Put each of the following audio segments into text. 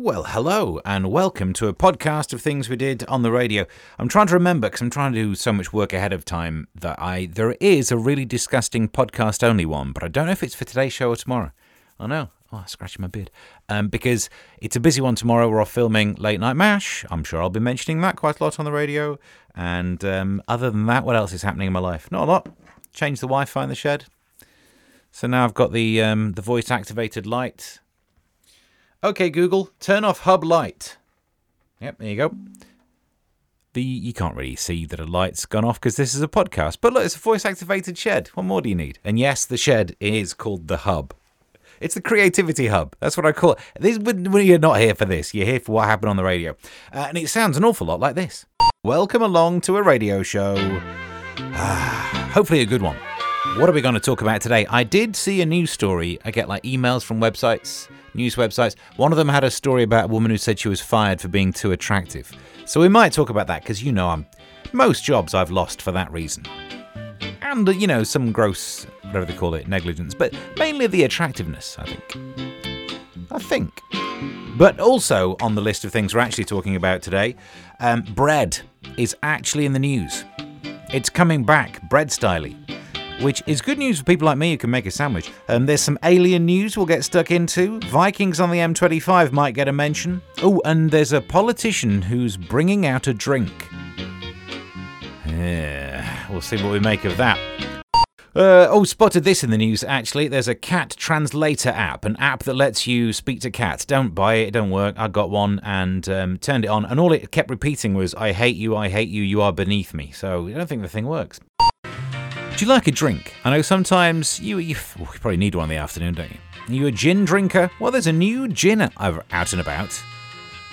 Well, hello, and welcome to a podcast of things we did on the radio. I'm trying to remember because I'm trying to do so much work ahead of time that I there is a really disgusting podcast only one, but I don't know if it's for today's show or tomorrow. I know. Oh, scratching my beard. Um, because it's a busy one tomorrow. We're off filming Late Night Mash. I'm sure I'll be mentioning that quite a lot on the radio. And um, other than that, what else is happening in my life? Not a lot. Changed the Wi-Fi in the shed. So now I've got the um, the voice activated light. Okay, Google, turn off hub light. Yep, there you go. The you can't really see that a light's gone off because this is a podcast. But look, it's a voice activated shed. What more do you need? And yes, the shed is called the hub. It's the creativity hub. That's what I call it. This you're not here for this. You're here for what happened on the radio, uh, and it sounds an awful lot like this. Welcome along to a radio show. Ah, hopefully a good one. What are we going to talk about today? I did see a news story. I get like emails from websites, news websites. One of them had a story about a woman who said she was fired for being too attractive. So we might talk about that because you know I'm most jobs I've lost for that reason. And you know some gross whatever they call it negligence, but mainly the attractiveness, I think. I think. But also on the list of things we're actually talking about today, um, bread is actually in the news. It's coming back, bread styly which is good news for people like me who can make a sandwich. Um, there's some alien news we'll get stuck into. Vikings on the M25 might get a mention. Oh, and there's a politician who's bringing out a drink. Yeah, we'll see what we make of that. Uh, oh, spotted this in the news actually. There's a cat translator app, an app that lets you speak to cats. Don't buy it, it don't work. I got one and um, turned it on, and all it kept repeating was, I hate you, I hate you, you are beneath me. So I don't think the thing works. Do you like a drink? I know sometimes you, you, you probably need one in the afternoon, don't you? Are you a gin drinker? Well, there's a new gin out and about.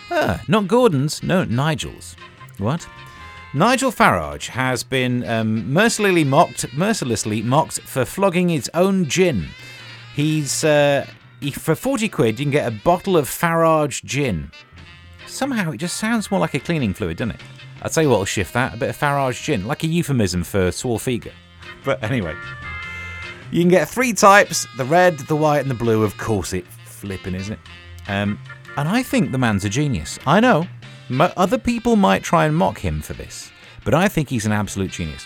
Ah, not Gordon's, no, Nigel's. What? Nigel Farage has been um, mercilessly mocked, mercilessly mocked for flogging his own gin. He's uh, he, for forty quid you can get a bottle of Farage gin. Somehow it just sounds more like a cleaning fluid, doesn't it? I'll tell you what will shift that: a bit of Farage gin, like a euphemism for Swarfega. But anyway, you can get three types the red, the white, and the blue. Of course, it flipping, isn't it? Um, and I think the man's a genius. I know. Other people might try and mock him for this, but I think he's an absolute genius.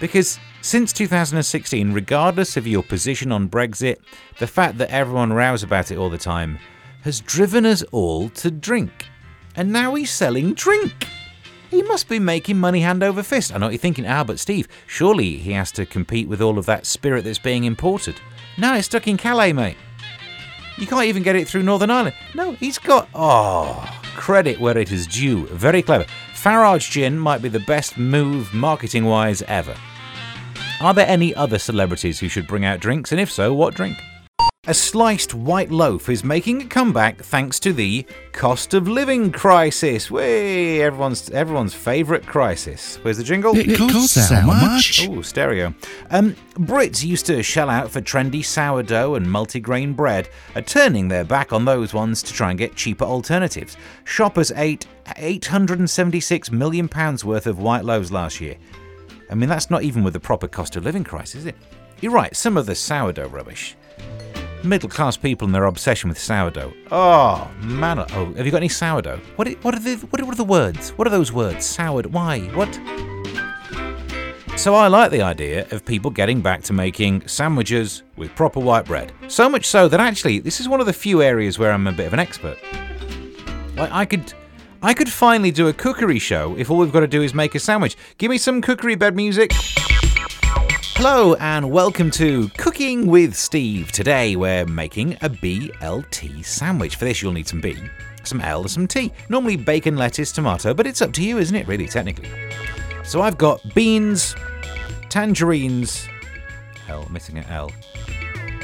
Because since 2016, regardless of your position on Brexit, the fact that everyone rows about it all the time has driven us all to drink. And now he's selling drink. He must be making money hand over fist. I know you're thinking, but Steve, surely he has to compete with all of that spirit that's being imported. No, it's stuck in Calais, mate. You can't even get it through Northern Ireland. No, he's got. Oh, credit where it is due. Very clever. Farage Gin might be the best move marketing wise ever. Are there any other celebrities who should bring out drinks? And if so, what drink? A sliced white loaf is making a comeback thanks to the cost of living crisis. Way everyone's everyone's favourite crisis. Where's the jingle? It, it costs how much? Oh, stereo. Um, Brits used to shell out for trendy sourdough and multigrain bread, are turning their back on those ones to try and get cheaper alternatives. Shoppers ate 876 million pounds worth of white loaves last year. I mean, that's not even with the proper cost of living crisis, is it? You're right. Some of the sourdough rubbish middle class people and their obsession with sourdough. Oh man! Oh, have you got any sourdough? What? What are the? What are the words? What are those words? Sourdough? Why? What? So I like the idea of people getting back to making sandwiches with proper white bread. So much so that actually, this is one of the few areas where I'm a bit of an expert. Like I could. I could finally do a cookery show if all we've got to do is make a sandwich. Give me some cookery bed music. Hello and welcome to Cooking with Steve. Today we're making a BLT sandwich. For this you'll need some B, some L, and some T. Normally bacon, lettuce, tomato, but it's up to you, isn't it, really, technically? So I've got beans, tangerines, L, missing an L,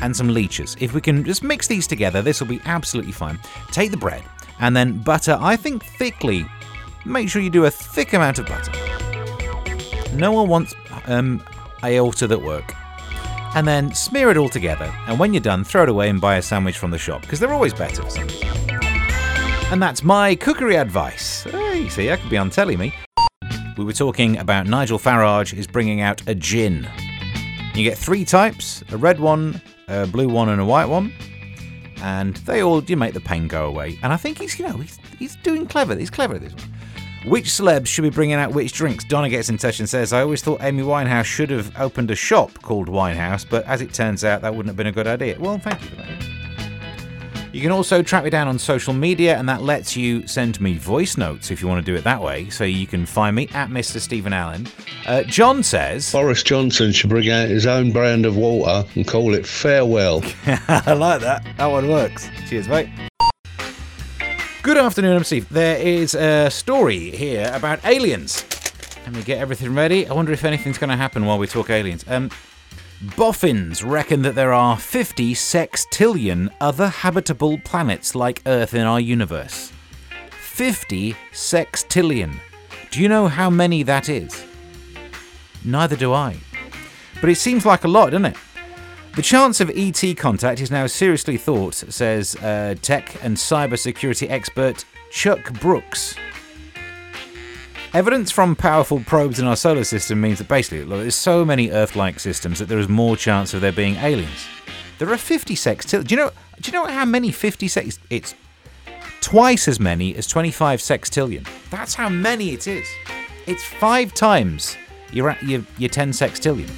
and some leeches. If we can just mix these together, this will be absolutely fine. Take the bread and then butter, I think thickly. Make sure you do a thick amount of butter. No one wants um, aorta that work. And then smear it all together, and when you're done, throw it away and buy a sandwich from the shop, because they're always better. And that's my cookery advice. Hey, see, I could be on telly me. We were talking about Nigel Farage is bringing out a gin. You get three types a red one, a blue one, and a white one. and they all you make the pain go away. And I think he's you know he's, he's doing clever. He's clever at this one. Which celebs should be bringing out which drinks? Donna gets in touch and says, I always thought Amy Winehouse should have opened a shop called Winehouse, but as it turns out, that wouldn't have been a good idea. Well, thank you for that. You can also track me down on social media, and that lets you send me voice notes if you want to do it that way. So you can find me at Mr. Stephen Allen. Uh, John says Boris Johnson should bring out his own brand of water and call it Farewell. I like that. That one works. Cheers, mate. Good afternoon, I'm Steve. There is a story here about aliens. Let me get everything ready. I wonder if anything's going to happen while we talk aliens. Um, Boffins reckon that there are 50 sextillion other habitable planets like Earth in our universe. 50 sextillion. Do you know how many that is? Neither do I. But it seems like a lot, doesn't it? The chance of ET contact is now seriously thought, says uh, tech and cybersecurity expert Chuck Brooks. Evidence from powerful probes in our solar system means that basically there's so many Earth-like systems that there is more chance of there being aliens. There are 50 sextillion. Do you know? Do you know how many 50 sex? It's twice as many as 25 sextillion. That's how many it is. It's five times your your, your 10 sextillion.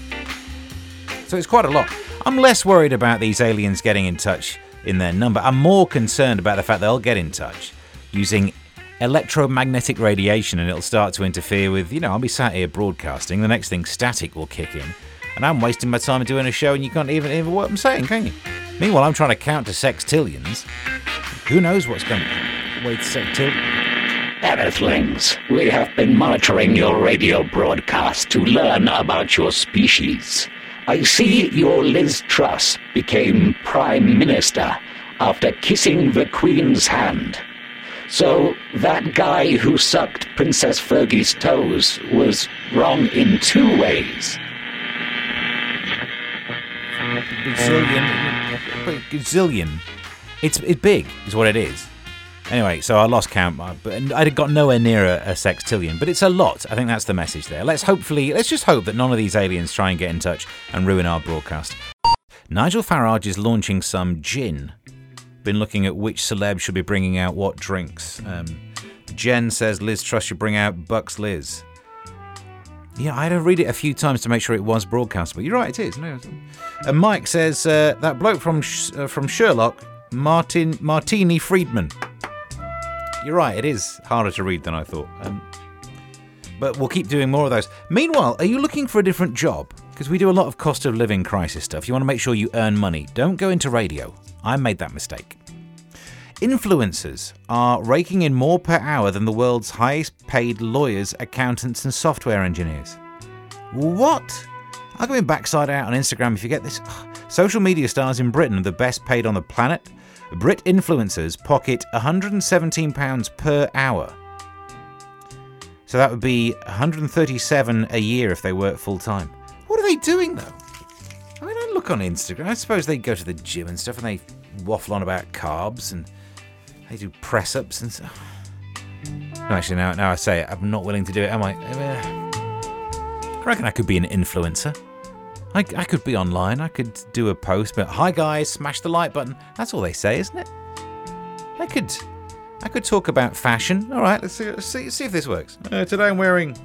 So it's quite a lot. I'm less worried about these aliens getting in touch in their number. I'm more concerned about the fact they'll get in touch using electromagnetic radiation and it'll start to interfere with, you know, I'll be sat here broadcasting. The next thing, static will kick in. And I'm wasting my time doing a show and you can't even hear what I'm saying, can you? Meanwhile, I'm trying to count to sextillions. Who knows what's going to. Wait, sextillion. Earthlings, we have been monitoring your radio broadcast to learn about your species. I see your Liz Truss became Prime Minister after kissing the Queen's hand. So that guy who sucked Princess Fergie's toes was wrong in two ways. Gazillion. Gazillion. It's, it's big, is what it is. Anyway, so I lost count, uh, but I got nowhere near a, a sextillion, but it's a lot. I think that's the message there. Let's hopefully, let's just hope that none of these aliens try and get in touch and ruin our broadcast. Nigel Farage is launching some gin. Been looking at which celeb should be bringing out what drinks. Um, Jen says Liz Truss should bring out Bucks Liz. Yeah, I had to read it a few times to make sure it was broadcastable. you're right, it is. And Mike says uh, that bloke from Sh- uh, from Sherlock, Martin Martini Freeman. You're right, it is harder to read than I thought. Um, but we'll keep doing more of those. Meanwhile, are you looking for a different job? Because we do a lot of cost of living crisis stuff. You want to make sure you earn money. Don't go into radio. I made that mistake. Influencers are raking in more per hour than the world's highest paid lawyers, accountants, and software engineers. What? I'll go in backside out on Instagram if you get this. Social media stars in Britain are the best paid on the planet. Brit influencers pocket £117 per hour. So that would be 137 a year if they work full time. What are they doing though? I mean, I look on Instagram. I suppose they go to the gym and stuff, and they waffle on about carbs and they do press ups and stuff. No, actually, now, now I say it, I'm not willing to do it, am I? Eh, I reckon I could be an influencer. I, I could be online. I could do a post, but hi guys, smash the like button. That's all they say, isn't it? I could, I could talk about fashion. All right, let's see, let's see, see if this works. Uh, today I'm wearing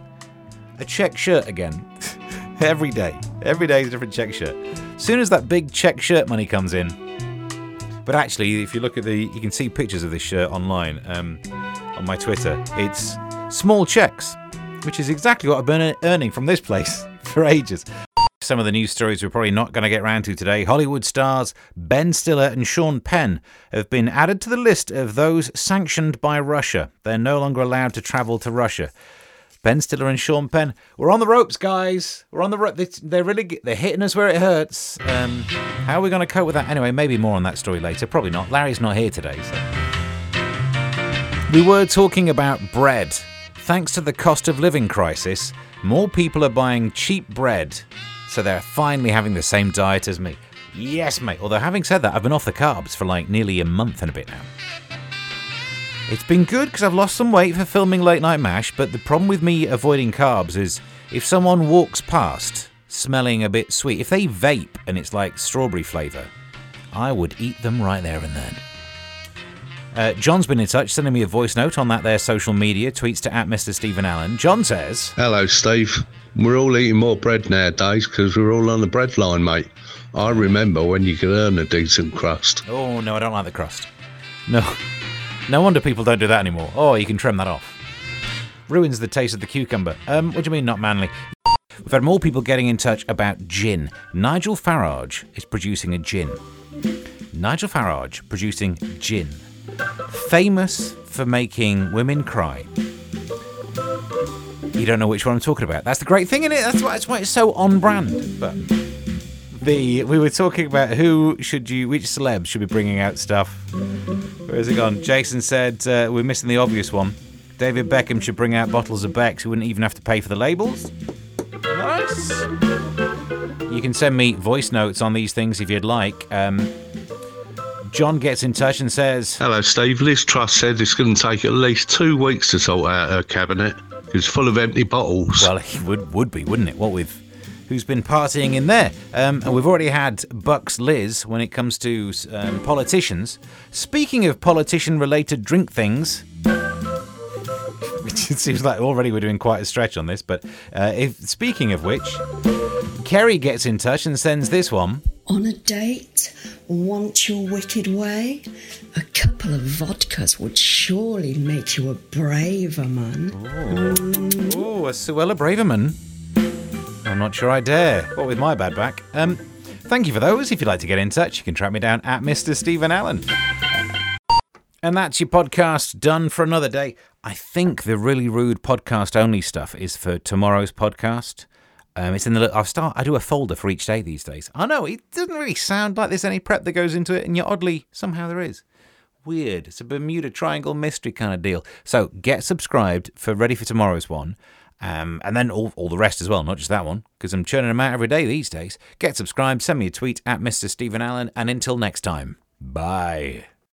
a check shirt again. Every day, every day is a different check shirt. Soon as that big check shirt money comes in, but actually, if you look at the, you can see pictures of this shirt online um, on my Twitter. It's small checks, which is exactly what I've been earning from this place for ages. Some of the news stories we're probably not going to get round to today. Hollywood stars Ben Stiller and Sean Penn have been added to the list of those sanctioned by Russia. They're no longer allowed to travel to Russia. Ben Stiller and Sean Penn, we're on the ropes, guys. We're on the ropes. They're really they're hitting us where it hurts. Um, how are we going to cope with that? Anyway, maybe more on that story later. Probably not. Larry's not here today. So. We were talking about bread. Thanks to the cost of living crisis, more people are buying cheap bread, so they're finally having the same diet as me. Yes, mate. Although, having said that, I've been off the carbs for like nearly a month and a bit now. It's been good because I've lost some weight for filming Late Night MASH, but the problem with me avoiding carbs is if someone walks past smelling a bit sweet, if they vape and it's like strawberry flavour, I would eat them right there and then. Uh, John's been in touch, sending me a voice note on that their social media, tweets to at Mr. Stephen Allen. John says, Hello, Steve. We're all eating more bread nowadays because we're all on the bread line, mate. I remember when you could earn a decent crust. Oh, no, I don't like the crust. No. No wonder people don't do that anymore. Oh, you can trim that off. Ruins the taste of the cucumber. Um, what do you mean, not manly? We've had more people getting in touch about gin. Nigel Farage is producing a gin. Nigel Farage producing gin. Famous for making women cry. You don't know which one I'm talking about. That's the great thing in it. That's why, that's why it's so on brand. But the we were talking about who should you, which celebs should be bringing out stuff. Where's it gone? Jason said uh, we're missing the obvious one. David Beckham should bring out bottles of Beck's. We wouldn't even have to pay for the labels. Nice. You can send me voice notes on these things if you'd like. Um, John gets in touch and says, Hello, Steve. Liz Truss said it's going to take at least two weeks to sort out her cabinet. It's full of empty bottles. Well, it would would be, wouldn't it? What with who's been partying in there? Um, and we've already had Bucks Liz when it comes to um, politicians. Speaking of politician-related drink things. It seems like already we're doing quite a stretch on this, but uh, if speaking of which, Kerry gets in touch and sends this one. On a date, want your wicked way? A couple of vodkas would surely make you a braver man. Oh, a Suella Braverman. I'm not sure I dare. What with my bad back? Um, thank you for those. If you'd like to get in touch, you can track me down at Mr. Stephen Allen. And that's your podcast done for another day. I think the really rude podcast only stuff is for tomorrow's podcast. Um, it's in the. I start. I do a folder for each day these days. I know it doesn't really sound like there's any prep that goes into it, and yet oddly somehow there is. Weird. It's a Bermuda Triangle mystery kind of deal. So get subscribed for ready for tomorrow's one. Um, and then all, all the rest as well, not just that one, because I'm churning them out every day these days. Get subscribed, send me a tweet at Mr. Stephen Allen, and until next time, bye.